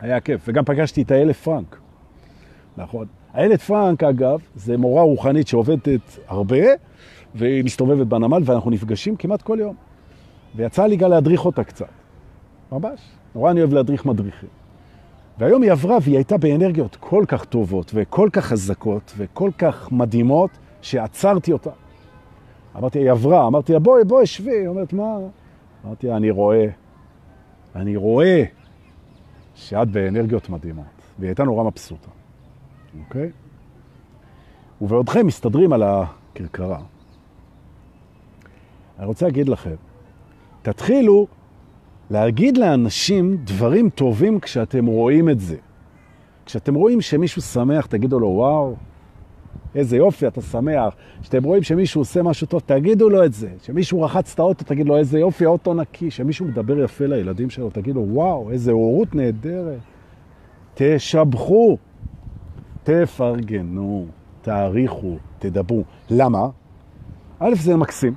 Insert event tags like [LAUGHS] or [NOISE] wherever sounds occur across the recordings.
היה כיף. וגם פגשתי את האלף פרנק. נכון. האלף פרנק, אגב, זה מורה רוחנית שעובדת הרבה, והיא מסתובבת בנמל, ואנחנו נפגשים כמעט כל יום. ויצא לי גם להדריך אותה קצת. ממש. נורא אני אוהב להדריך מדריכים. והיום היא עברה והיא הייתה באנרגיות כל כך טובות וכל כך חזקות וכל כך מדהימות שעצרתי אותה. אמרתי, היא עברה, אמרתי לה, בואי, בואי, שבי. היא אומרת, מה? אמרתי לה, אני רואה, אני רואה שאת באנרגיות מדהימות. והיא הייתה נורא מבסוטה, אוקיי? ובעודכם מסתדרים על הכרכרה. אני רוצה להגיד לכם, תתחילו להגיד לאנשים דברים טובים כשאתם רואים את זה. כשאתם רואים שמישהו שמח, תגידו לו, וואו, איזה יופי, אתה שמח. כשאתם רואים שמישהו עושה משהו טוב, תגידו לו את זה. כשמישהו רחץ את האוטו, תגיד לו, איזה יופי, האוטו נקי. כשמישהו מדבר יפה לילדים שלו, תגידו, וואו, איזה הורות נהדרת. תשבחו, תפרגנו, תעריכו, תדברו. למה? א', זה מקסים,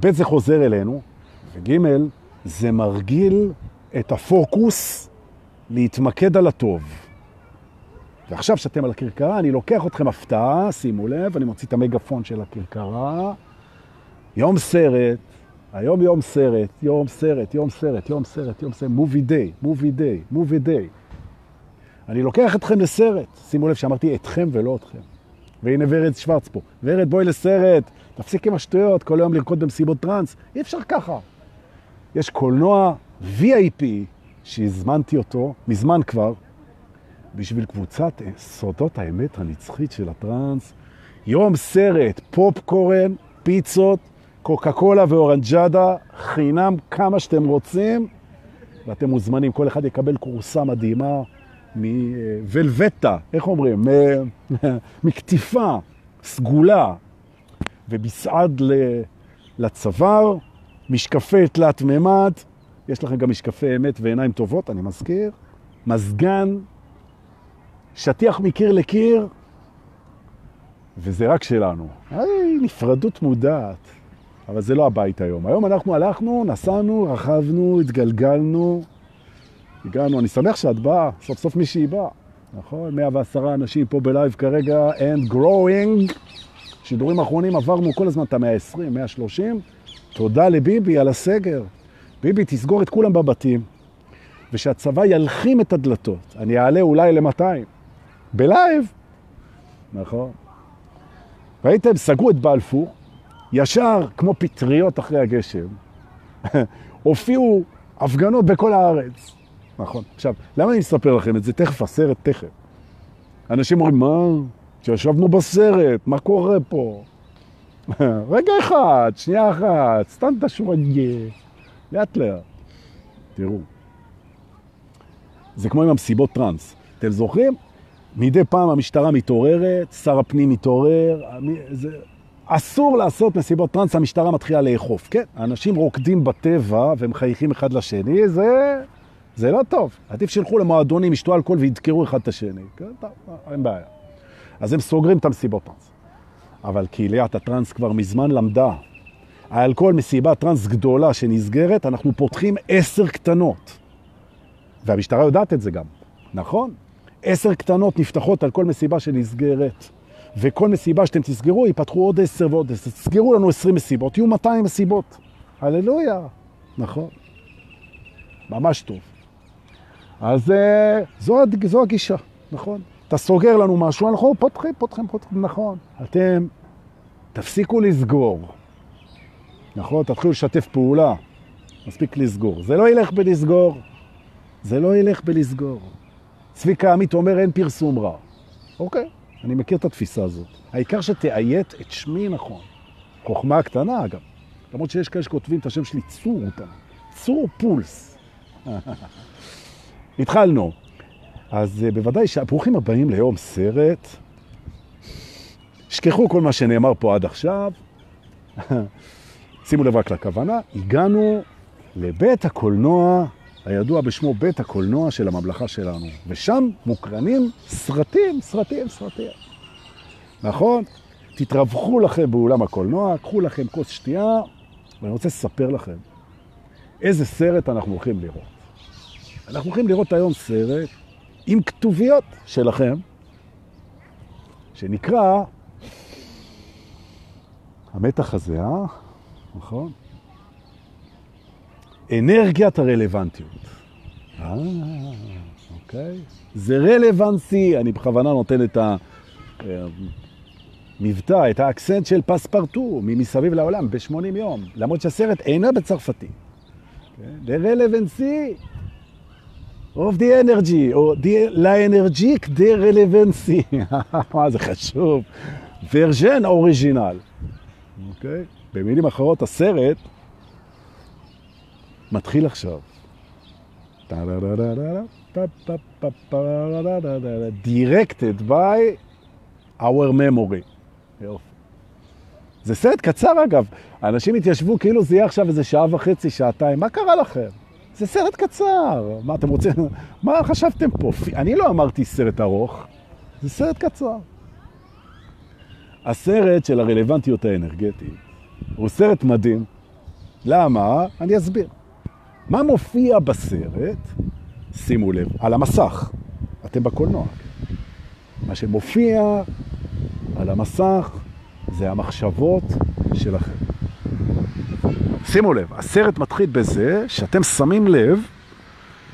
ב', זה חוזר אלינו, וג', זה מרגיל את הפוקוס להתמקד על הטוב. ועכשיו שאתם על הכרכרה, אני לוקח אתכם הפתעה, שימו לב, אני מוציא את המגפון של הכרכרה. יום סרט, היום יום סרט, יום סרט, יום סרט, יום סרט, יום סרט, מובי דיי, מובי דיי, מובי דיי. אני לוקח אתכם לסרט, שימו לב שאמרתי אתכם ולא אתכם. והנה ורד שוורץ פה. ורד, בואי לסרט, תפסיק עם השטויות, כל היום לרקוד במסיבות טרנס. אי אפשר ככה. יש קולנוע VIP שהזמנתי אותו, מזמן כבר, בשביל קבוצת סודות האמת הנצחית של הטרנס. יום סרט, פופקורן, פיצות, קוקה קולה ואורנג'אדה, חינם כמה שאתם רוצים, ואתם מוזמנים, כל אחד יקבל קורסה מדהימה מוולבטה, איך אומרים? [LAUGHS] מקטיפה, סגולה, ובסעד לצוואר, משקפי תלת מימד, יש לכם גם משקפי אמת ועיניים טובות, אני מזכיר, מזגן, שטיח מקיר לקיר, וזה רק שלנו. היי, נפרדות מודעת, אבל זה לא הבית היום. היום אנחנו הלכנו, נסענו, רכבנו, התגלגלנו, הגענו, אני שמח שאת באה, סוף סוף מישהי באה, נכון? 110 אנשים פה בלייב כרגע, and growing. שידורים האחרונים עברנו כל הזמן את ה-120, 130. תודה לביבי על הסגר. ביבי, תסגור את כולם בבתים, ושהצבא ילחים את הדלתות. אני אעלה אולי ל-200. בלייב. נכון. ראיתם, סגרו את בלפור, ישר, כמו פטריות אחרי הגשם, [LAUGHS] הופיעו הפגנות בכל הארץ. נכון. עכשיו, למה אני מספר לכם את זה? תכף, הסרט, תכף. אנשים אומרים, מה? שישבנו בסרט, מה קורה פה? [LAUGHS] רגע אחד, שנייה אחת, סתם תשורגיה, לאט לאט. תראו, זה כמו עם המסיבות טרנס. אתם זוכרים? מדי פעם המשטרה מתעוררת, שר הפנים מתעורר, זה... אסור לעשות מסיבות טרנס, המשטרה מתחילה לאכוף. כן, אנשים רוקדים בטבע ומחייכים אחד לשני, זה, זה לא טוב. עדיף שילכו למועדונים, ישתו אלכוהול וידקרו אחד את השני. כן, טוב, אין בעיה. אז הם סוגרים את המסיבות טרנס. אבל קהיליית הטרנס כבר מזמן למדה. על כל מסיבת טרנס גדולה שנסגרת, אנחנו פותחים עשר קטנות. והמשטרה יודעת את זה גם, נכון? עשר קטנות נפתחות על כל מסיבה שנסגרת. וכל מסיבה שאתם תסגרו, ייפתחו עוד עשר ועוד עשר. תסגרו לנו עשרים מסיבות, יהיו 200 מסיבות. הללויה, נכון. ממש טוב. אז אה, זו, זו הגישה, נכון. אתה סוגר לנו משהו, אנחנו פותחים, פותחים, פותחים, נכון. אתם תפסיקו לסגור, נכון? תתחילו לשתף פעולה, מספיק לסגור. זה לא ילך בלסגור, זה לא ילך בלסגור. צביקה עמית אומר אין פרסום רע. אוקיי, אני מכיר את התפיסה הזאת. העיקר שתאיית את שמי נכון. חוכמה קטנה, אגב. למרות שיש כאלה שכותבים את השם שלי צור אותם. צור פולס. [LAUGHS] התחלנו. אז אה, בוודאי שברוכים הבאים ליום סרט. שכחו כל מה שנאמר פה עד עכשיו. [LAUGHS] שימו לב רק לכוונה. הגענו לבית הקולנוע, הידוע בשמו בית הקולנוע של הממלכה שלנו. ושם מוקרנים סרטים, סרטים, סרטים. נכון? תתרווחו לכם באולם הקולנוע, קחו לכם כוס שתייה, ואני רוצה לספר לכם איזה סרט אנחנו הולכים לראות. אנחנו הולכים לראות היום סרט עם כתוביות שלכם, שנקרא המתח הזה, אה? נכון? אנרגיית הרלוונטיות. אה, אוקיי. זה רלוונטי, אני בכוונה נותן את המבטא, את האקסנט של פספרטו, ממסביב לעולם, ב-80 יום, למרות שהסרט אינו בצרפתי. The relevancy of the energy, או לאנרגיק דה רלוונטי. [LAUGHS] מה זה חשוב? ורז'ן אוריג'ינל. אוקיי? במילים אחרות, הסרט מתחיל עכשיו. directed by our memory. זה סרט קצר אגב, אנשים התיישבו כאילו זה יהיה עכשיו איזה שעה וחצי, שעתיים, מה קרה לכם? זה סרט קצר, מה אתם רוצים, מה חשבתם פה? אני לא אמרתי סרט ארוך, זה סרט קצר. הסרט של הרלוונטיות האנרגטית הוא סרט מדהים. למה? אני אסביר. מה מופיע בסרט? שימו לב, על המסך. אתם בקולנוע. מה שמופיע על המסך זה המחשבות שלכם. שימו לב, הסרט מתחיל בזה שאתם שמים לב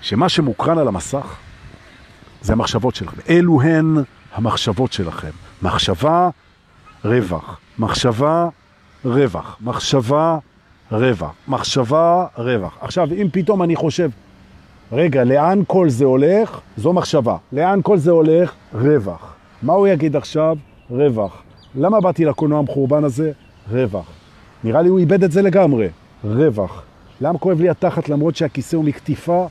שמה שמוקרן על המסך זה המחשבות שלכם. אלו הן המחשבות שלכם. מחשבה, רווח. מחשבה, רווח. מחשבה, רווח. מחשבה, רווח. עכשיו, אם פתאום אני חושב, רגע, לאן כל זה הולך? זו מחשבה. לאן כל זה הולך? רווח. מה הוא יגיד עכשיו? רווח. למה באתי לקולנוע המחורבן הזה? רווח. נראה לי הוא איבד את זה לגמרי. רווח. למה כואב לי התחת למרות שהכיסא הוא מקטיפה?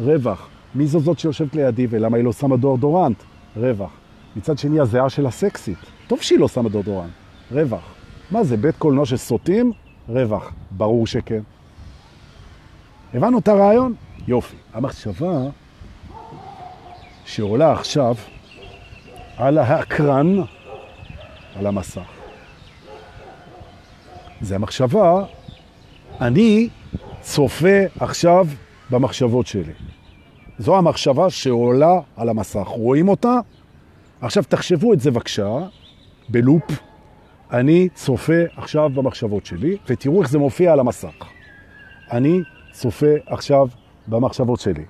רווח. מי זו זאת שיושבת לידי ולמה היא לא שמה דורדורנט? רווח. מצד שני, הזיעה של הסקסית. טוב שהיא לא שמה דורדורנט. רווח. מה זה, בית קולנוע שסוטים? רווח. ברור שכן. הבנו את הרעיון? יופי. המחשבה שעולה עכשיו על האקרן, על המסך. זה המחשבה, אני צופה עכשיו במחשבות שלי. זו המחשבה שעולה על המסך. רואים אותה? עכשיו תחשבו את זה בבקשה, בלופ. אני צופה עכשיו במחשבות שלי, ותראו איך זה מופיע על המסך. אני צופה עכשיו במחשבות שלי.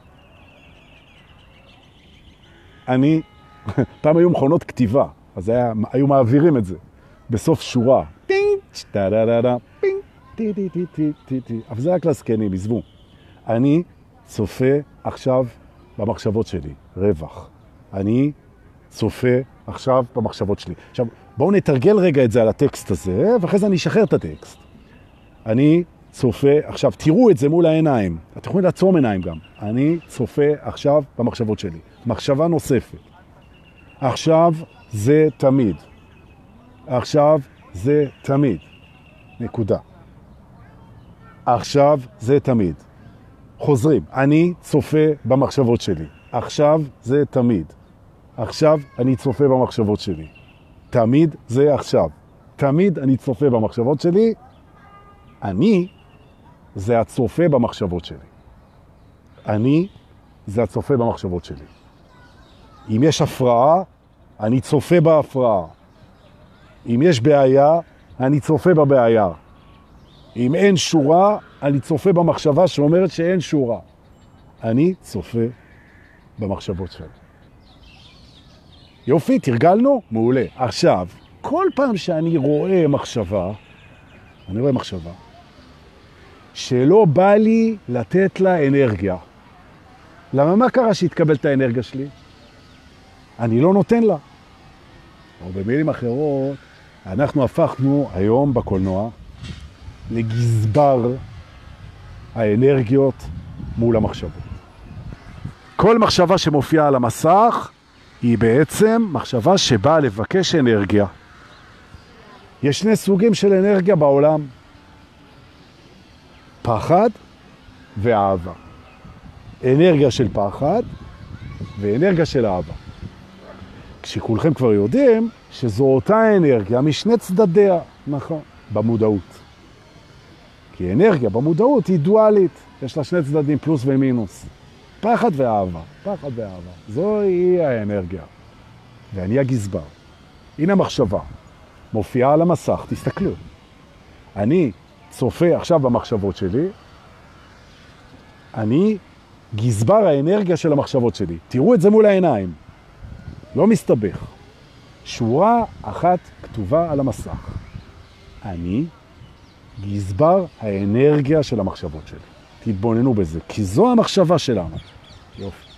אני, [LAUGHS] פעם היו מכונות כתיבה, אז היה, היו מעבירים את זה בסוף שורה. אבל זה רק לזקנים, עזבו. אני צופה עכשיו במחשבות שלי, רווח. אני צופה עכשיו במחשבות שלי. עכשיו, בואו נתרגל רגע את זה על הטקסט הזה, ואחרי זה אני אשחרר את הטקסט. אני צופה, עכשיו תראו את זה מול העיניים, אתם יכולים לעצום עיניים גם. אני צופה עכשיו במחשבות שלי. מחשבה נוספת. עכשיו זה תמיד. עכשיו זה תמיד. נקודה. עכשיו זה תמיד. חוזרים, אני צופה במחשבות שלי. עכשיו זה תמיד. עכשיו אני צופה במחשבות שלי. תמיד זה עכשיו. תמיד אני צופה במחשבות שלי. אני זה הצופה במחשבות שלי. אני זה הצופה במחשבות שלי. אם יש הפרעה, אני צופה בהפרעה. אם יש בעיה, אני צופה בבעיה. אם אין שורה, אני צופה במחשבה שאומרת שאין שורה. אני צופה במחשבות שלי. יופי, תרגלנו? מעולה. עכשיו, כל פעם שאני רואה מחשבה, אני רואה מחשבה, שלא בא לי לתת לה אנרגיה. למה מה קרה שהתקבל את האנרגיה שלי? אני לא נותן לה. או במילים אחרות, אנחנו הפכנו היום בקולנוע לגזבר האנרגיות מול המחשבות. כל מחשבה שמופיעה על המסך היא בעצם מחשבה שבאה לבקש אנרגיה. יש שני סוגים של אנרגיה בעולם, פחד ואהבה. אנרגיה של פחד ואנרגיה של אהבה. כשכולכם כבר יודעים שזו אותה אנרגיה משני צדדיה, נכון, במודעות. כי אנרגיה במודעות היא דואלית, יש לה שני צדדים, פלוס ומינוס. פחד ואהבה, פחד ואהבה. זוהי האנרגיה. ואני הגזבר. הנה המחשבה. מופיעה על המסך, תסתכלו. אני צופה עכשיו במחשבות שלי, אני גזבר האנרגיה של המחשבות שלי. תראו את זה מול העיניים. לא מסתבך. שורה אחת כתובה על המסך. אני גזבר האנרגיה של המחשבות שלי. תתבוננו בזה, כי זו המחשבה שלנו. יופי.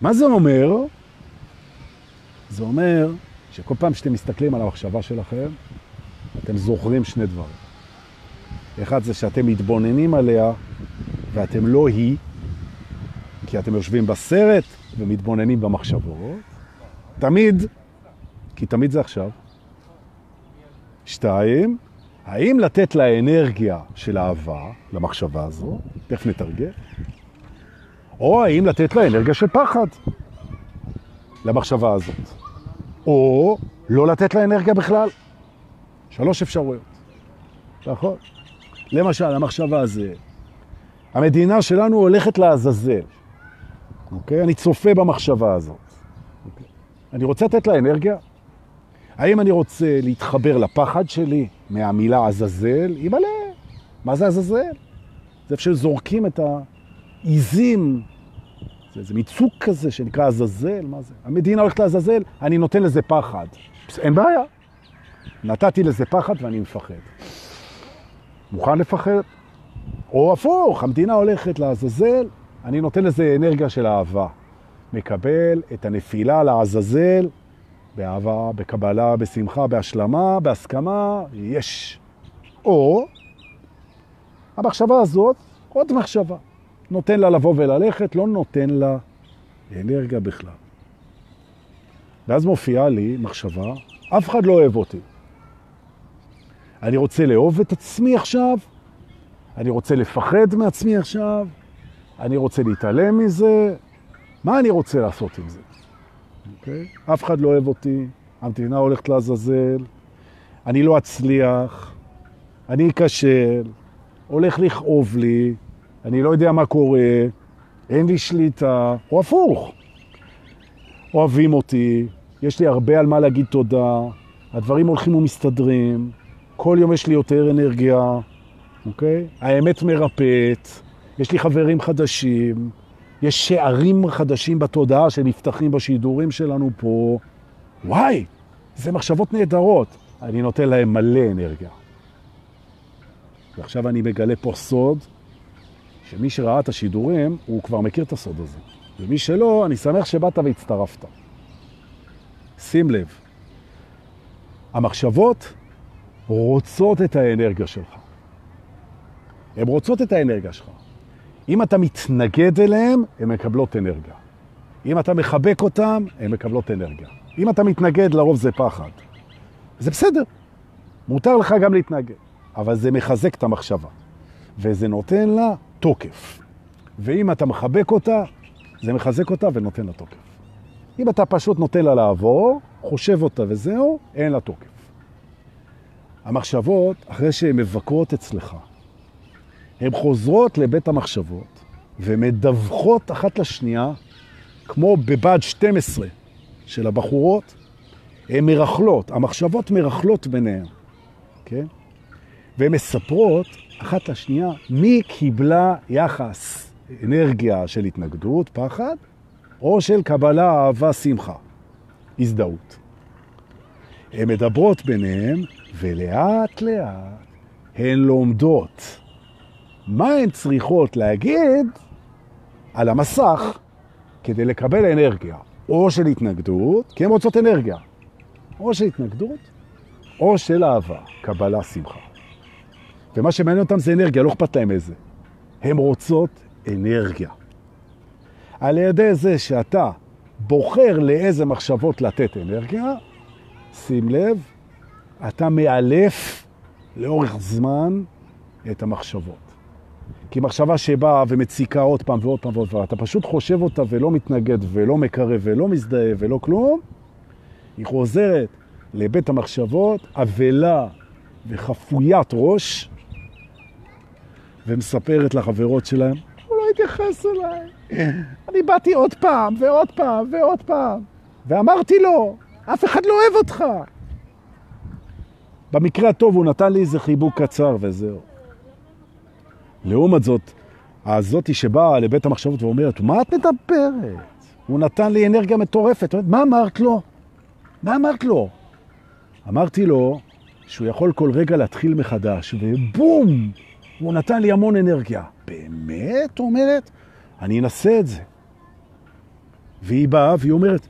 מה זה אומר? זה אומר שכל פעם שאתם מסתכלים על המחשבה שלכם, אתם זוכרים שני דברים. אחד זה שאתם מתבוננים עליה ואתם לא היא, כי אתם יושבים בסרט ומתבוננים במחשבות. תמיד, כי תמיד זה עכשיו. שתיים, האם לתת לה אנרגיה של אהבה, למחשבה הזו, תכף נתרגל, או האם לתת לה אנרגיה של פחד, למחשבה הזאת, או לא לתת לה אנרגיה בכלל. שלוש אפשרויות, נכון? למשל, המחשבה הזה, המדינה שלנו הולכת לעזאזל, אוקיי? אני צופה במחשבה הזאת. אוקיי? אני רוצה לתת לה אנרגיה? האם אני רוצה להתחבר לפחד שלי מהמילה עזאזל? ימלא. מה זה עזאזל? זה איפה שזורקים את העיזים. זה, זה מיצוק כזה שנקרא עזאזל, מה זה? המדינה הולכת לעזאזל, אני נותן לזה פחד. אין בעיה. נתתי לזה פחד ואני מפחד. מוכן לפחד? או הפוך, המדינה הולכת לעזאזל, אני נותן לזה אנרגיה של אהבה. מקבל את הנפילה לעזאזל באהבה, בקבלה, בשמחה, בהשלמה, בהסכמה, יש. או המחשבה הזאת, עוד מחשבה. נותן לה לבוא וללכת, לא נותן לה אנרגיה בכלל. ואז מופיעה לי מחשבה, אף אחד לא אוהב אותי. אני רוצה לאהוב את עצמי עכשיו, אני רוצה לפחד מעצמי עכשיו, אני רוצה להתעלם מזה, מה אני רוצה לעשות עם זה? Okay? אוקיי? אף אחד לא אוהב אותי, המדינה הולכת לעזאזל, אני לא אצליח, אני אכשל, הולך לכאוב לי, אני לא יודע מה קורה, אין לי שליטה, או הפוך. אוהבים אותי, יש לי הרבה על מה להגיד תודה, הדברים הולכים ומסתדרים, כל יום יש לי יותר אנרגיה, אוקיי? האמת מרפאת, יש לי חברים חדשים, יש שערים חדשים בתודעה שנפתחים בשידורים שלנו פה. וואי, זה מחשבות נהדרות. אני נותן להם מלא אנרגיה. ועכשיו אני מגלה פה סוד, שמי שראה את השידורים, הוא כבר מכיר את הסוד הזה. ומי שלא, אני שמח שבאת והצטרפת. שים לב, המחשבות רוצות את האנרגיה שלך. הן רוצות את האנרגיה שלך. אם אתה מתנגד אליהם, הן מקבלות אנרגיה. אם אתה מחבק אותם, הן מקבלות אנרגיה. אם אתה מתנגד, לרוב זה פחד. זה בסדר, מותר לך גם להתנגד, אבל זה מחזק את המחשבה, וזה נותן לה תוקף. ואם אתה מחבק אותה, זה מחזק אותה ונותן לה תוקף. אם אתה פשוט נותן לה לעבור, חושב אותה וזהו, אין לה תוקף. המחשבות, אחרי שהן מבקרות אצלך, הן חוזרות לבית המחשבות ומדווחות אחת לשנייה, כמו בבד 12 של הבחורות, הן מרחלות, המחשבות מרחלות ביניהן, כן? והן מספרות אחת לשנייה מי קיבלה יחס אנרגיה של התנגדות, פחד, או של קבלה, אהבה, שמחה, הזדהות. הן מדברות ביניהן, ולאט לאט הן לומדות מה הן צריכות להגיד על המסך כדי לקבל אנרגיה, או של התנגדות, כי הן רוצות אנרגיה, או של התנגדות, או של אהבה, קבלה, שמחה. ומה שמעניין אותם זה אנרגיה, לא אכפת להם איזה. הן רוצות אנרגיה. על ידי זה שאתה בוחר לאיזה מחשבות לתת אנרגיה, שים לב, אתה מאלף לאורך זמן את המחשבות. כי מחשבה שבאה ומציקה עוד פעם ועוד פעם ועוד פעם, אתה פשוט חושב אותה ולא מתנגד ולא מקרב ולא מזדהה ולא כלום, היא חוזרת לבית המחשבות, אבלה וחפוית ראש, ומספרת לחברות שלהם, הוא לא מתייחס אליי. אני באתי עוד פעם, ועוד פעם, ועוד פעם, ואמרתי לו, אף אחד לא אוהב אותך. במקרה הטוב הוא נתן לי איזה חיבוק קצר וזהו. לעומת זאת, הזאתי שבאה לבית המחשבות ואומרת, מה את מדברת? הוא נתן לי אנרגיה מטורפת. מה אמרת לו? מה אמרת לו? אמרתי לו שהוא יכול כל רגע להתחיל מחדש, ובום! הוא נתן לי המון אנרגיה. באמת? אומרת, אני אנסה את זה. והיא באה והיא אומרת,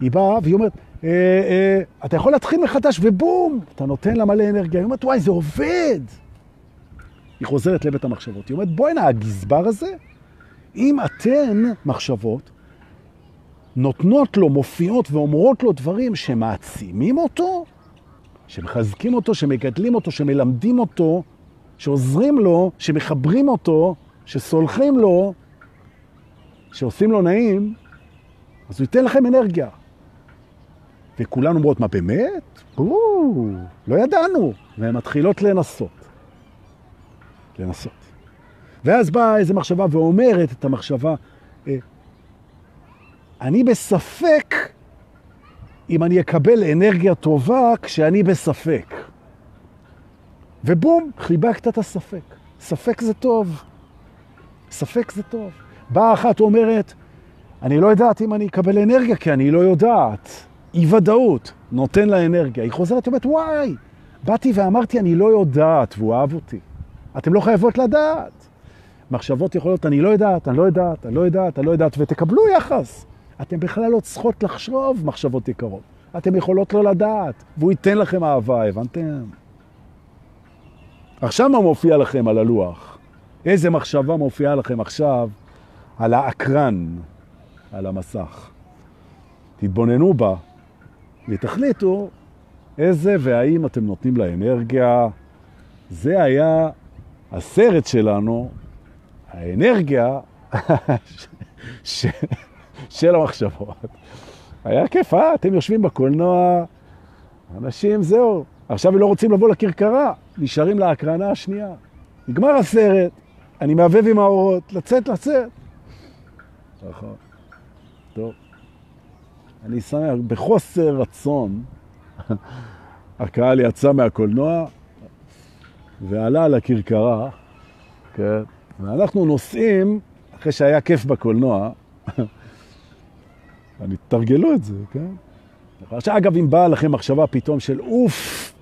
היא באה והיא אומרת, אה, אה, אתה יכול להתחיל מחדש, ובום! אתה נותן לה מלא אנרגיה. היא אומרת, וואי, זה עובד! היא חוזרת לבית המחשבות. היא אומרת, בואי הנה, הגזבר הזה, אם אתן מחשבות נותנות לו, מופיעות ואומרות לו דברים שמעצימים אותו, שמחזקים אותו, שמגדלים אותו, שמלמדים אותו, שעוזרים לו, שמחברים אותו, שסולחים לו, שעושים לו נעים, אז הוא ייתן לכם אנרגיה. וכולנו אומרות, מה באמת? בואו, לא ידענו. והן מתחילות לנסות. לנסות. ואז באה איזו מחשבה ואומרת את המחשבה, אה, אני בספק אם אני אקבל אנרגיה טובה כשאני בספק. ובום, חיבקת את הספק. ספק זה טוב. ספק זה טוב. באה אחת אומרת, אני לא יודעת אם אני אקבל אנרגיה, כי אני לא יודעת. אי ודאות, נותן לה אנרגיה. היא חוזרת, אומרת, וואי, באתי ואמרתי, אני לא יודעת, והוא אהב אותי. אתם לא חייבות לדעת. מחשבות יכולות, אני לא יודעת, אני לא יודעת, אני לא יודעת, אני לא יודעת, ותקבלו יחס. אתם בכלל לא צריכות לחשוב מחשבות יקרות. אתם יכולות לא לדעת, והוא ייתן לכם אהבה, הבנתם? עכשיו מה מופיע לכם על הלוח? איזה מחשבה מופיעה לכם עכשיו על האקרן, על המסך? תתבוננו בה ותחליטו איזה והאם אתם נותנים לה אנרגיה. זה היה הסרט שלנו, האנרגיה [LAUGHS] ש... של המחשבות. היה כיף, אה? אתם יושבים בקולנוע, אנשים, זהו. עכשיו הם לא רוצים לבוא לקרקרה, נשארים להקרנה השנייה. נגמר הסרט, אני מעבב עם האורות, לצאת, לצאת. נכון. טוב. אני שמח, בחוסר רצון, הקהל יצא מהקולנוע ועלה לכרכרה, כן? ואנחנו נוסעים, אחרי שהיה כיף בקולנוע, [LAUGHS] אני תרגלו את זה, כן? עכשיו, אגב, אם באה לכם מחשבה פתאום של אוף,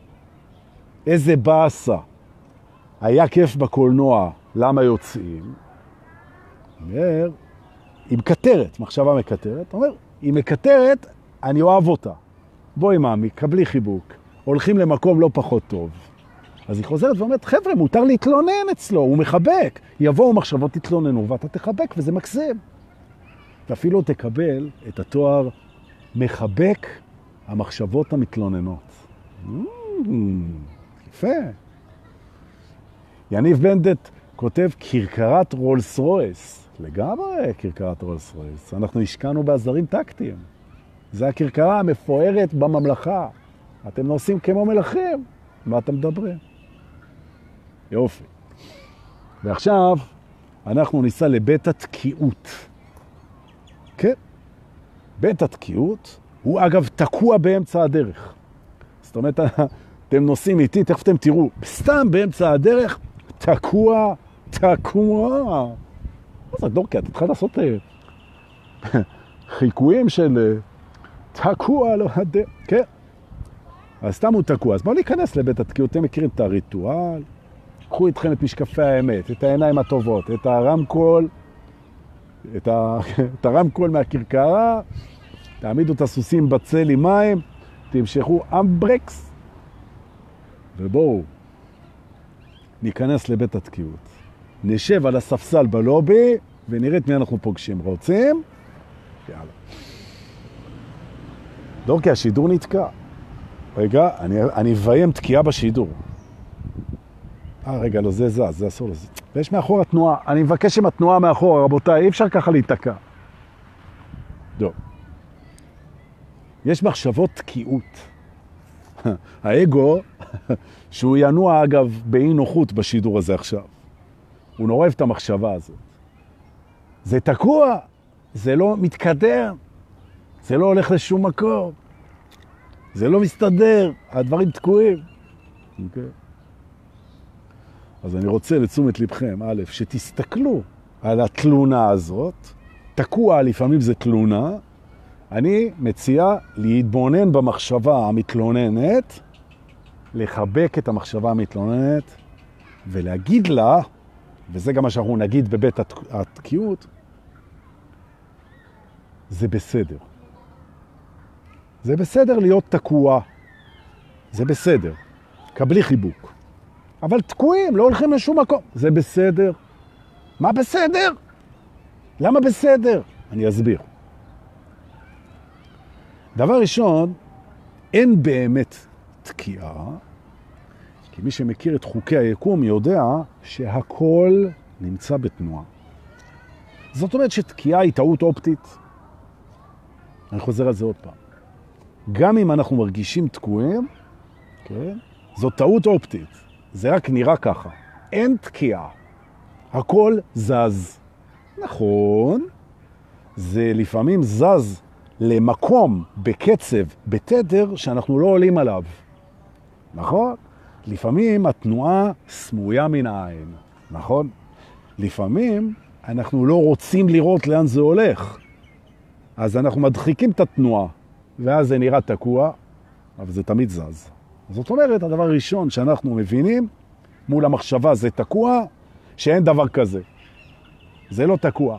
איזה באסה, היה כיף בקולנוע, למה יוצאים? אומר, היא מקטרת, מחשבה מקטרת, אומר, היא מקטרת, אני אוהב אותה. בואי מאמי, קבלי חיבוק. הולכים למקום לא פחות טוב. אז היא חוזרת ואומרת, חבר'ה, מותר להתלונן אצלו, הוא מחבק. יבואו מחשבות, תתלוננו, ואתה תחבק, וזה מקסים. ואפילו תקבל את התואר מחבק המחשבות המתלוננות. Mm, יפה. יניב בנדט כותב קרקרת רולס רויס. לגמרי קרקרת רולס רויס. אנחנו השקענו בעזרים טקטיים. זה הקרקרה המפוארת בממלכה. אתם נוסעים כמו מלכים. מה אתם מדברים? יופי. ועכשיו אנחנו ניסע לבית התקיעות. כן. בית התקיעות הוא אגב תקוע באמצע הדרך. זאת אומרת, אתם נוסעים איתי, תכף אתם תראו, סתם באמצע הדרך, תקוע, תקוע. מה זה, דורקי, אתה צריך לעשות אה, חיקויים של אה, תקוע, לא הדרך, כן. אז סתם הוא תקוע. אז בואו ניכנס לבית התקיעות, אתם מכירים את הריטואל, קחו איתכם את משקפי האמת, את העיניים הטובות, את הרמקול, את, ה... [LAUGHS] את הרמקול מהקרקרה, תעמידו את הסוסים בצל עם מים, תמשכו. אמברקס, ובואו ניכנס לבית התקיעות. נשב על הספסל בלובי ונראה את מי אנחנו פוגשים. רוצים? יאללה. דורקי, השידור נתקע. רגע, אני, אביים תקיעה בשידור. אה, רגע, לא, זה זז, זה אסור לזה. ויש מאחורה תנועה. אני מבקש עם התנועה מאחורה, רבותיי, אי אפשר ככה להיתקע. לא. יש מחשבות תקיעות. [LAUGHS] האגו, שהוא ינוע אגב באי נוחות בשידור הזה עכשיו. הוא נורא אוהב את המחשבה הזאת. זה תקוע, זה לא מתקדם, זה לא הולך לשום מקום, זה לא מסתדר, הדברים תקועים. Okay. אוקיי? אז אני רוצה לתשומת לבכם, א', שתסתכלו על התלונה הזאת, תקוע לפעמים זה תלונה, אני מציע להתבונן במחשבה המתלוננת, לחבק את המחשבה המתלוננת ולהגיד לה, וזה גם מה שאנחנו נגיד בבית התקיעות, זה בסדר. זה בסדר להיות תקוע, זה בסדר. קבלי חיבוק. אבל תקועים, לא הולכים לשום מקום. זה בסדר. מה בסדר? למה בסדר? אני אסביר. דבר ראשון, אין באמת תקיעה, כי מי שמכיר את חוקי היקום יודע שהכל נמצא בתנועה. זאת אומרת שתקיעה היא טעות אופטית. אני חוזר על זה עוד פעם. גם אם אנחנו מרגישים תקועים, כן, זו טעות אופטית. זה רק נראה ככה. אין תקיעה. הכל זז. נכון, זה לפעמים זז למקום, בקצב, בתדר, שאנחנו לא עולים עליו. נכון? לפעמים התנועה סמויה מן העין, נכון? לפעמים אנחנו לא רוצים לראות לאן זה הולך, אז אנחנו מדחיקים את התנועה, ואז זה נראה תקוע, אבל זה תמיד זז. זאת אומרת, הדבר הראשון שאנחנו מבינים מול המחשבה זה תקוע, שאין דבר כזה. זה לא תקוע.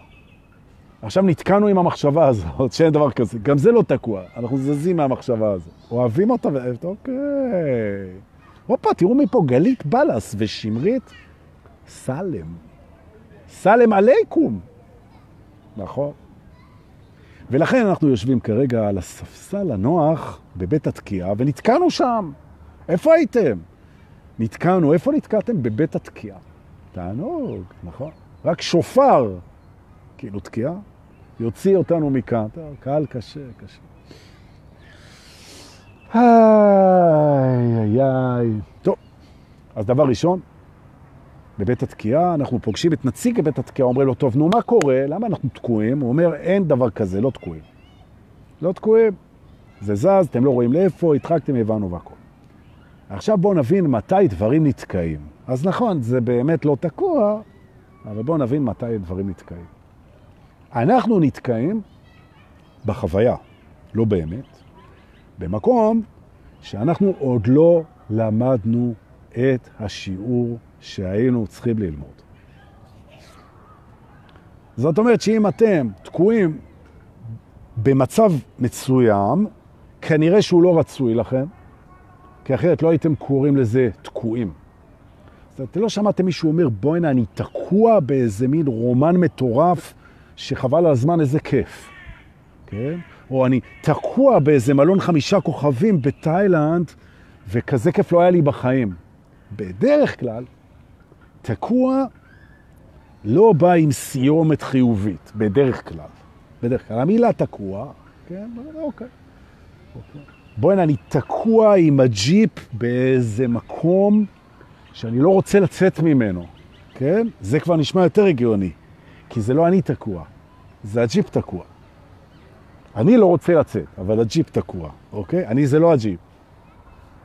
עכשיו נתקענו עם המחשבה הזאת, [LAUGHS] שאין דבר כזה. גם זה לא תקוע, אנחנו זזים מהמחשבה הזאת. אוהבים אותה, ו... אוקיי. הופה, תראו מפה, גלית בלס ושמרית סלם. סלם עלייקום. נכון. ולכן אנחנו יושבים כרגע על הספסל הנוח בבית התקיעה, ונתקענו שם. איפה הייתם? נתקענו, איפה נתקעתם? בבית התקיעה. תענוג, נכון. רק שופר, כאילו תקיעה, יוציא אותנו מכאן. טוב, קהל קשה, קשה. איי, איי, איי. טוב, אז דבר ראשון, בבית התקיעה אנחנו פוגשים את נציג בית התקיעה, אומרים לו, טוב, נו, מה קורה? למה אנחנו תקועים? הוא אומר, אין דבר כזה, לא תקועים. לא תקועים. זה זז, אתם לא רואים לאיפה, התחקתם, הבנו והכל. עכשיו בואו נבין מתי דברים נתקעים. אז נכון, זה באמת לא תקוע, אבל בואו נבין מתי דברים נתקעים. אנחנו נתקעים בחוויה, לא באמת, במקום שאנחנו עוד לא למדנו את השיעור שהיינו צריכים ללמוד. זאת אומרת שאם אתם תקועים במצב מצוים, כנראה שהוא לא רצוי לכם, כי אחרת לא הייתם קוראים לזה תקועים. אז אתם לא שמעתם מישהו אומר, בואי הנה, אני תקוע באיזה מין רומן מטורף שחבל על הזמן, איזה כיף. כן? או אני תקוע באיזה מלון חמישה כוכבים בתאילנד, וכזה כיף לא היה לי בחיים. בדרך כלל, תקוע לא בא עם סיומת חיובית, בדרך כלל. בדרך כלל. המילה תקוע, כן? אוקיי. אוקיי. בואי, אני תקוע עם הג'יפ באיזה מקום שאני לא רוצה לצאת ממנו, כן? זה כבר נשמע יותר הגיוני, כי זה לא אני תקוע, זה הג'יפ תקוע. אני לא רוצה לצאת, אבל הג'יפ תקוע, אוקיי? אני זה לא הג'יפ.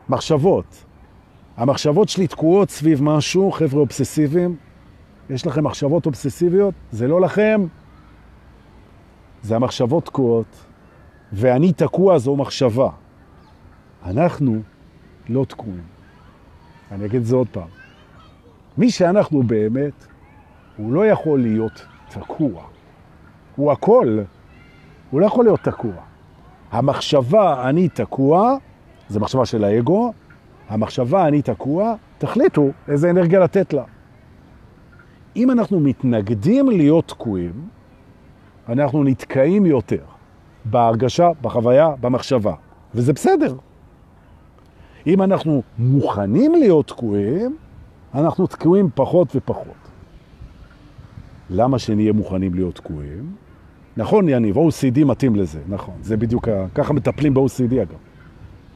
מחשבות. המחשבות שלי תקועות סביב משהו, חבר'ה אובססיביים. יש לכם מחשבות אובססיביות? זה לא לכם. זה המחשבות תקועות, ואני תקוע זו מחשבה. אנחנו לא תקועים. אני אגיד את זה עוד פעם. מי שאנחנו באמת, הוא לא יכול להיות תקוע. הוא הכל. הוא לא יכול להיות תקוע. המחשבה אני תקוע, זה מחשבה של האגו, המחשבה אני תקוע, תחליטו איזה אנרגיה לתת לה. אם אנחנו מתנגדים להיות תקועים, אנחנו נתקעים יותר בהרגשה, בחוויה, במחשבה, וזה בסדר. אם אנחנו מוכנים להיות תקועים, אנחנו תקועים פחות ופחות. למה שנהיה מוכנים להיות תקועים? נכון, יניב, OCD מתאים לזה, נכון. זה בדיוק, ככה מטפלים ב-OCD אגב.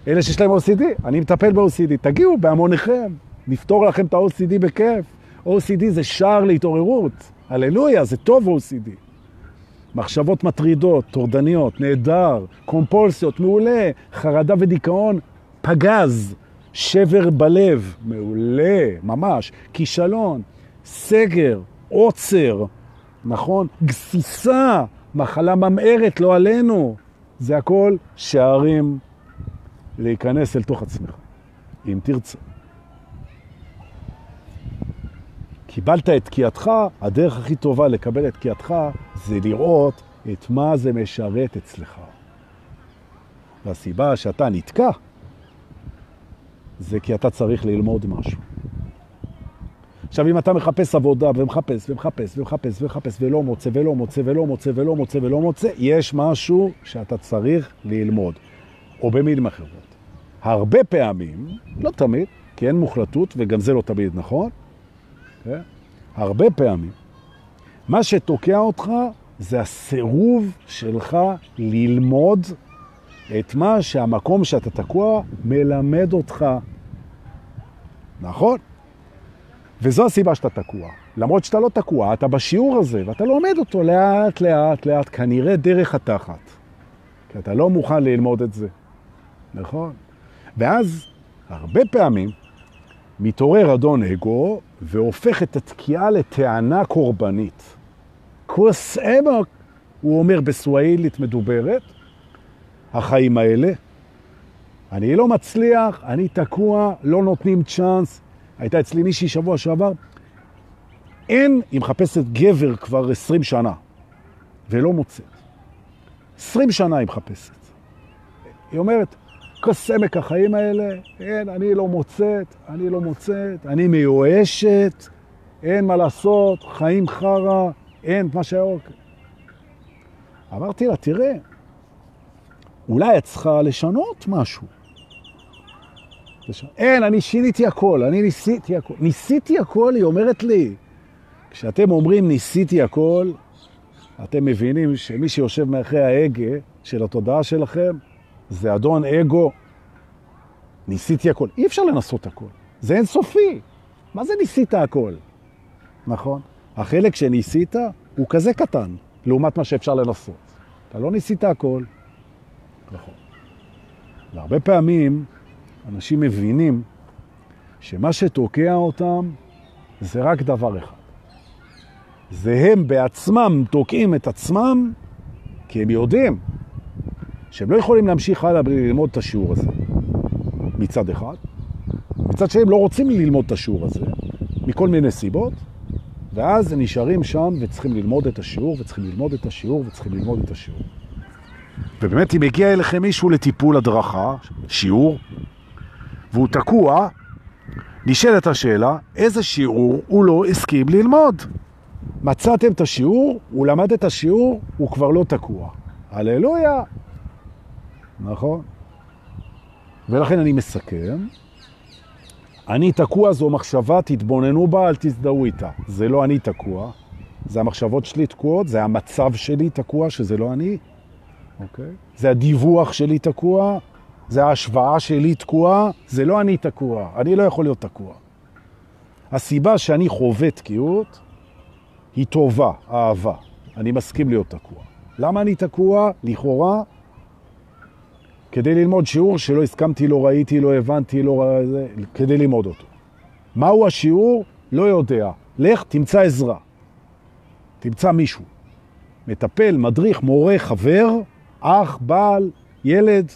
אלה שיש להם OCD, אני מטפל ב-OCD. תגיעו בהמוניכם, נפתור לכם את ה-OCD בכיף. OCD זה שער להתעוררות. הללויה, זה טוב OCD. מחשבות מטרידות, טורדניות, נהדר, קומפולסיות, מעולה, חרדה ודיכאון, פגז, שבר בלב, מעולה, ממש, כישלון, סגר, עוצר, נכון? גסיסה, מחלה ממארת, לא עלינו. זה הכל שערים להיכנס אל תוך עצמך, אם תרצה. קיבלת את תקיעתך, הדרך הכי טובה לקבל את תקיעתך זה לראות את מה זה משרת אצלך. והסיבה שאתה נתקע זה כי אתה צריך ללמוד משהו. עכשיו, אם אתה מחפש עבודה ומחפש ומחפש ומחפש ומחפש ולא מוצא ולא מוצא ולא מוצא ולא מוצא ולא מוצא, יש משהו שאתה צריך ללמוד. או במילים אחרות. הרבה פעמים, לא תמיד, כי אין מוחלטות וגם זה לא תמיד נכון, כן? הרבה פעמים, מה שתוקע אותך זה הסירוב שלך ללמוד את מה שהמקום שאתה תקוע מלמד אותך. נכון? וזו הסיבה שאתה תקוע. למרות שאתה לא תקוע, אתה בשיעור הזה, ואתה לומד אותו לאט, לאט, לאט, כנראה דרך התחת. כי אתה לא מוכן ללמוד את זה. נכון? ואז, הרבה פעמים, מתעורר אדון אגו והופך את התקיעה לטענה קורבנית. כוס אמוק, הוא אומר בסואילית מדוברת, החיים האלה, אני לא מצליח, אני תקוע, לא נותנים צ'אנס. הייתה אצלי מישהי שבוע שעבר, אין, היא מחפשת גבר כבר 20 שנה, ולא מוצאת. 20 שנה היא מחפשת. היא אומרת, כוס עמק החיים האלה, אין, אני לא מוצאת, אני לא מוצאת, אני מיואשת, אין מה לעשות, חיים חרה, אין מה שהיה אוקיי. אמרתי לה, תראה, אולי את צריכה לשנות משהו. אין, אני שיניתי הכל, אני ניסיתי הכל. ניסיתי הכל, היא אומרת לי. כשאתם אומרים ניסיתי הכל, אתם מבינים שמי שיושב מאחרי ההגה של התודעה שלכם, זה אדון אגו. ניסיתי הכל. אי אפשר לנסות הכל. זה אינסופי. מה זה ניסית הכל? נכון? החלק שניסית הוא כזה קטן, לעומת מה שאפשר לנסות. אתה לא ניסית הכל. נכון. והרבה פעמים אנשים מבינים שמה שתוקע אותם זה רק דבר אחד. זה הם בעצמם תוקעים את עצמם כי הם יודעים שהם לא יכולים להמשיך הלאה בלי ללמוד את השיעור הזה, מצד אחד. מצד שהם לא רוצים ללמוד את השיעור הזה, מכל מיני סיבות, ואז הם נשארים שם וצריכים ללמוד את השיעור, וצריכים ללמוד את השיעור, וצריכים ללמוד את השיעור. ובאמת, אם הגיע אליכם מישהו לטיפול הדרכה, שיעור, והוא תקוע, נשאלת השאלה, איזה שיעור הוא לא הסכים ללמוד? מצאתם את השיעור, הוא למד את השיעור, הוא כבר לא תקוע. הללויה. נכון? ולכן אני מסכם. אני תקוע זו מחשבה, תתבוננו בה, אל תזדהו איתה. זה לא אני תקוע, זה המחשבות שלי תקועות, זה המצב שלי תקוע, שזה לא אני. אוקיי? זה הדיווח שלי תקוע, זה ההשוואה שלי תקועה, זה לא אני תקוע, אני לא יכול להיות תקוע. הסיבה שאני חווה תקיעות היא טובה, אהבה. אני מסכים להיות תקוע. למה אני תקוע? לכאורה, כדי ללמוד שיעור שלא הסכמתי, לא ראיתי, לא הבנתי, לא... כדי ללמוד אותו. מהו השיעור? לא יודע. לך, תמצא עזרה. תמצא מישהו. מטפל, מדריך, מורה, חבר, אח, בעל, ילד,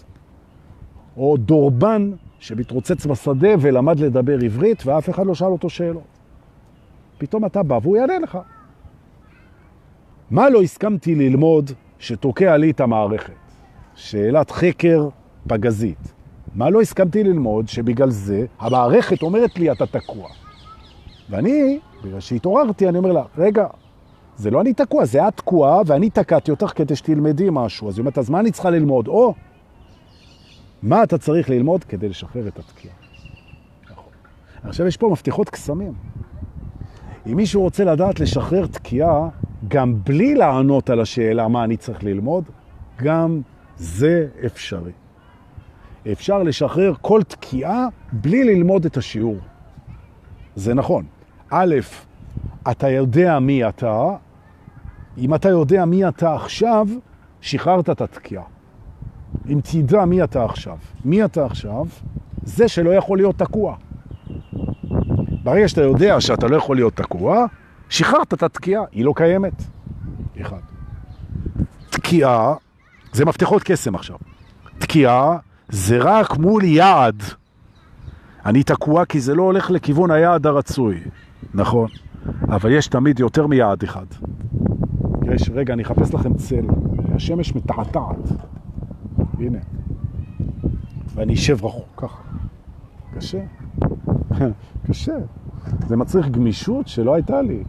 או דורבן שמתרוצץ בשדה ולמד לדבר עברית ואף אחד לא שאל אותו שאלות. פתאום אתה בא והוא יענה לך. מה לא הסכמתי ללמוד שתוקע לי את המערכת? שאלת חקר פגזית. מה לא הסכמתי ללמוד שבגלל זה המערכת אומרת לי אתה תקוע. ואני, בגלל שהתעוררתי, אני אומר לה, רגע, זה לא אני תקוע, זה את תקועה ואני תקעתי אותך כדי שתלמדי משהו. אז היא אומרת, אז מה אני צריכה ללמוד? או, מה אתה צריך ללמוד כדי לשחרר את התקיעה? עכשיו יש פה מפתחות קסמים. אם מישהו רוצה לדעת לשחרר תקיעה, גם בלי לענות על השאלה מה אני צריך ללמוד, גם זה אפשרי. אפשר לשחרר כל תקיעה בלי ללמוד את השיעור. זה נכון. א', אתה יודע מי אתה, אם אתה יודע מי אתה עכשיו, שחררת את התקיעה. אם תדע מי אתה עכשיו, מי אתה עכשיו, זה שלא יכול להיות תקוע. ברגע שאתה יודע שאתה לא יכול להיות תקוע, שחררת את התקיעה, היא לא קיימת. אחד. תקיעה, זה מפתחות קסם עכשיו. תקיעה זה רק מול יעד. אני תקוע כי זה לא הולך לכיוון היעד הרצוי. נכון, אבל יש תמיד יותר מיעד אחד. יש, רגע, אני אחפש לכם צל. השמש מתעתעת. הנה. ואני אשב רחוק, ככה. קשה. [LAUGHS] קשה. זה מצריך גמישות שלא הייתה לי.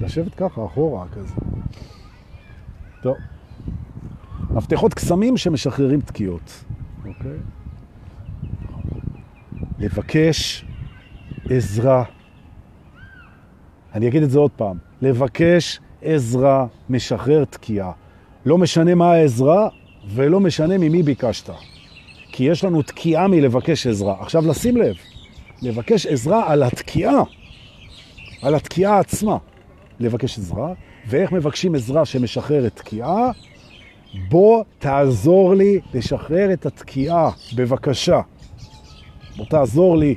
לשבת ככה, אחורה, כזה. טוב. מפתחות קסמים שמשחררים תקיעות, אוקיי? לבקש עזרה. אני אגיד את זה עוד פעם. לבקש עזרה משחרר תקיעה. לא משנה מה העזרה ולא משנה ממי ביקשת. כי יש לנו תקיעה מלבקש עזרה. עכשיו לשים לב, לבקש עזרה על התקיעה, על התקיעה עצמה. לבקש עזרה, ואיך מבקשים עזרה שמשחררת תקיעה? בוא תעזור לי לשחרר את התקיעה, בבקשה. בוא תעזור לי.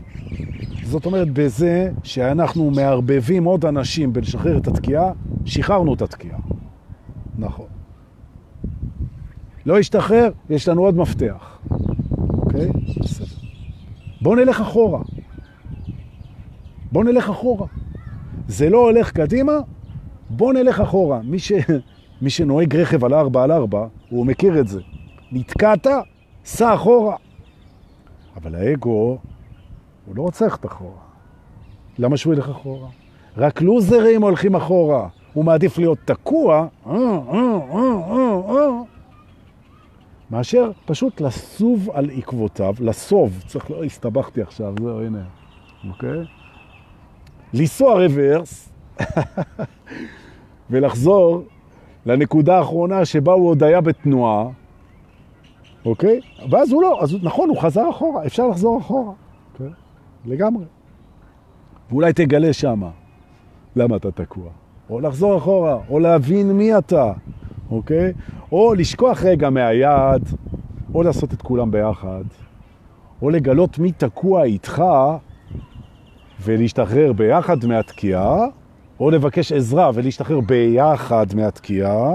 זאת אומרת, בזה שאנחנו מערבבים עוד אנשים בלשחרר את התקיעה, שחררנו את התקיעה. נכון. לא ישתחרר, יש לנו עוד מפתח. אוקיי? בואו נלך אחורה. בואו נלך אחורה. זה לא הולך קדימה, בואו נלך אחורה. מי, ש... [LAUGHS] מי שנוהג רכב על 4 על 4, הוא מכיר את זה. נתקעת, סע אחורה. אבל האגו, הוא לא רוצה ללכת אחורה. למה שהוא ילך אחורה? רק לוזרים הולכים אחורה. הוא מעדיף להיות תקוע, אה, אה, אה, מאשר פשוט לסוב על עקבותיו, לסוב, צריך, לא הסתבכתי עכשיו, זהו, הנה, אוקיי? לנסוע רוורס [LAUGHS] ולחזור לנקודה האחרונה שבה הוא עוד היה בתנועה, אוקיי? ואז הוא לא, אז נכון, הוא חזר אחורה, אפשר לחזור אחורה, אוקיי? לגמרי. ואולי תגלה שמה למה אתה תקוע. או לחזור אחורה, או להבין מי אתה, אוקיי? או לשכוח רגע מהיעד, או לעשות את כולם ביחד, או לגלות מי תקוע איתך ולהשתחרר ביחד מהתקיעה, או לבקש עזרה ולהשתחרר ביחד מהתקיעה,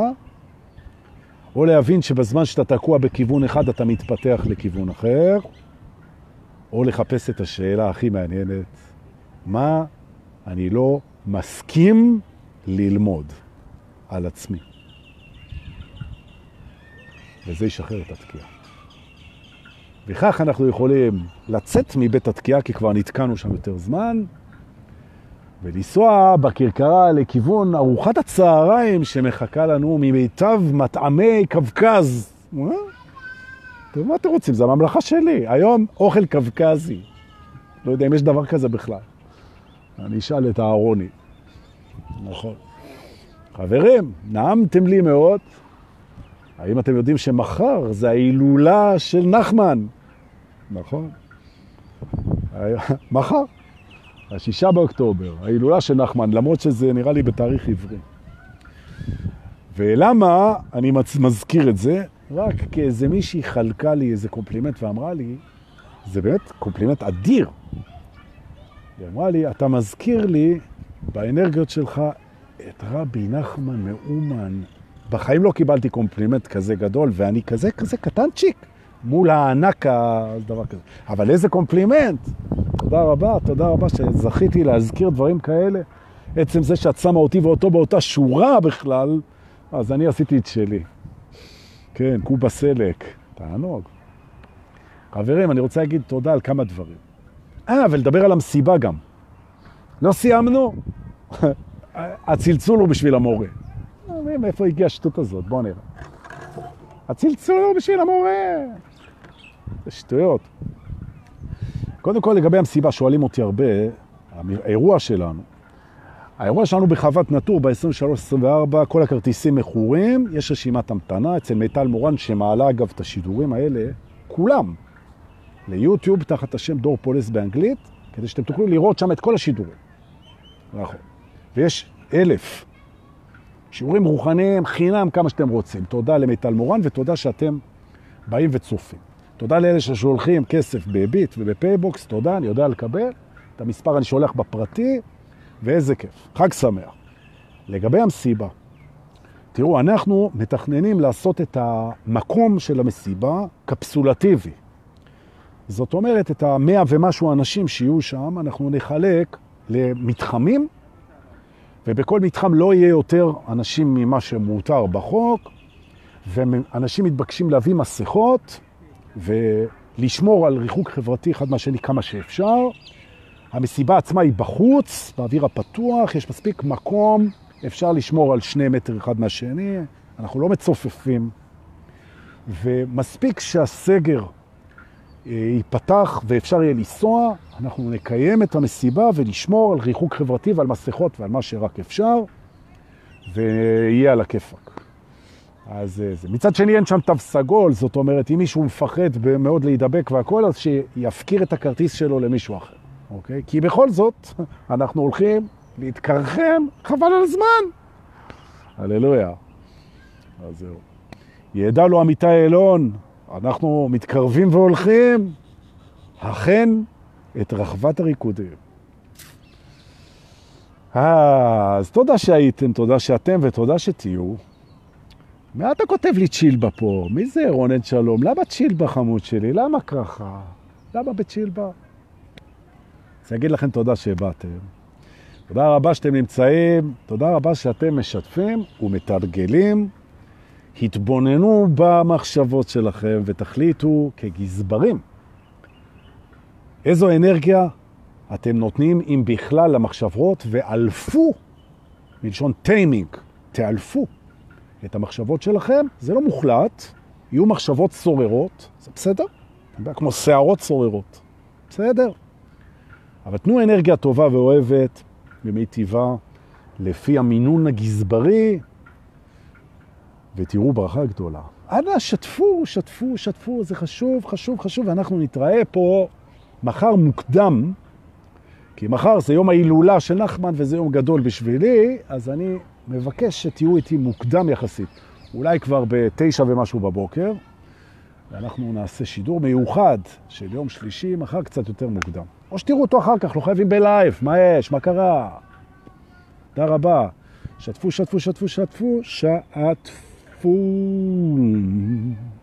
או להבין שבזמן שאתה תקוע בכיוון אחד אתה מתפתח לכיוון אחר, או לחפש את השאלה הכי מעניינת, מה אני לא מסכים ללמוד על עצמי. וזה ישחרר את התקיעה. וכך אנחנו יכולים לצאת מבית התקיעה, כי כבר נתקענו שם יותר זמן, ולנסוע בקרקרה לכיוון ארוחת הצהריים שמחכה לנו ממיטב מטעמי קווקז. טוב, מה אתם רוצים? זה הממלכה שלי. היום אוכל קווקזי. לא יודע אם יש דבר כזה בכלל. אני אשאל את אהרוני. נכון. חברים, נעמתם לי מאוד. האם אתם יודעים שמחר זה ההילולה של נחמן? נכון. מחר, השישה באוקטובר, ההילולה של נחמן, למרות שזה נראה לי בתאריך עברי. ולמה אני מזכיר את זה? רק כאיזה מישהי חלקה לי איזה קומפלימנט ואמרה לי, זה באמת קומפלימנט אדיר. היא אמרה לי, אתה מזכיר לי באנרגיות שלך את רבי נחמן מאומן. בחיים לא קיבלתי קומפלימנט כזה גדול, ואני כזה כזה קטנצ'יק מול הענק הדבר כזה. אבל איזה קומפלימנט! תודה רבה, תודה רבה שזכיתי להזכיר דברים כאלה. עצם זה שאת שמה אותי ואותו באותה שורה בכלל, אז אני עשיתי את שלי. כן, קובה סלק, תענוג. חברים, אני רוצה להגיד תודה על כמה דברים. אה, ולדבר על המסיבה גם. לא סיימנו? [LAUGHS] הצלצול הוא בשביל המורה. מאיפה הגיעה השטות הזאת? בואו נראה. הצלצול בשביל המורה. זה שטויות. קודם כל, לגבי המסיבה, שואלים אותי הרבה, האירוע שלנו, האירוע שלנו בחוות נטור ב-23-24, כל הכרטיסים מכורים, יש רשימת המתנה אצל מיטל מורן שמעלה אגב את השידורים האלה, כולם, ליוטיוב תחת השם דור פולס באנגלית, כדי שאתם תוכלו לראות שם את כל השידורים. נכון. ויש אלף שיעורים רוחניים חינם כמה שאתם רוצים. תודה למיטל מורן ותודה שאתם באים וצופים. תודה לאלה ששולחים כסף בביט ובפייבוקס, תודה, אני יודע לקבל. את המספר אני שולח בפרטי, ואיזה כיף. חג שמח. לגבי המסיבה, תראו, אנחנו מתכננים לעשות את המקום של המסיבה קפסולטיבי. זאת אומרת, את המאה ומשהו אנשים שיהיו שם, אנחנו נחלק למתחמים, ובכל מתחם לא יהיה יותר אנשים ממה שמותר בחוק, ואנשים מתבקשים להביא מסכות ולשמור על ריחוק חברתי אחד מהשני כמה שאפשר. המסיבה עצמה היא בחוץ, באוויר הפתוח, יש מספיק מקום, אפשר לשמור על שני מטר אחד מהשני, אנחנו לא מצופפים, ומספיק שהסגר ייפתח ואפשר יהיה לנסוע, אנחנו נקיים את המסיבה ונשמור על ריחוק חברתי ועל מסכות ועל מה שרק אפשר, ויהיה על הכיפק. אז אה, זה. מצד שני אין שם תו סגול, זאת אומרת, אם מישהו מפחד מאוד להידבק והכל, אז שיפקיר את הכרטיס שלו למישהו אחר, אוקיי? כי בכל זאת, [LAUGHS] אנחנו הולכים להתקרחם, חבל על הזמן. הללויה. אז זהו. ידע לו עמיתי אלון, אנחנו מתקרבים והולכים, אכן, את רחבת הריקודים. אז תודה שהייתם, תודה שאתם ותודה שתהיו. מה אתה כותב לי צ'ילבה פה? מי זה רונן שלום? למה צ'ילבה חמוד שלי? למה ככה? למה בצ'ילבה? אז אגיד לכם תודה שהבאתם. תודה רבה שאתם נמצאים, תודה רבה שאתם משתפים ומתרגלים. התבוננו במחשבות שלכם ותחליטו כגזברים איזו אנרגיה אתם נותנים, אם בכלל, למחשבות, ואלפו, מלשון טיימינג, תאלפו את המחשבות שלכם. זה לא מוחלט, יהיו מחשבות סוררות, זה בסדר? כמו שערות סוררות, בסדר. אבל תנו אנרגיה טובה ואוהבת, במיטיבה, לפי המינון הגזברי, ותראו ברכה גדולה. אנא, שתפו, שתפו, שתפו, זה חשוב, חשוב, חשוב, ואנחנו נתראה פה מחר מוקדם, כי מחר זה יום ההילולה של נחמן וזה יום גדול בשבילי, אז אני מבקש שתהיו איתי מוקדם יחסית. אולי כבר בתשע ומשהו בבוקר, ואנחנו נעשה שידור מיוחד של יום שלישי, מחר קצת יותר מוקדם. או שתראו אותו אחר כך, לא חייבים בלייב, מה יש, מה קרה? תודה רבה. שתפו, שתפו, שתפו, שתפו, שתפו. Fool.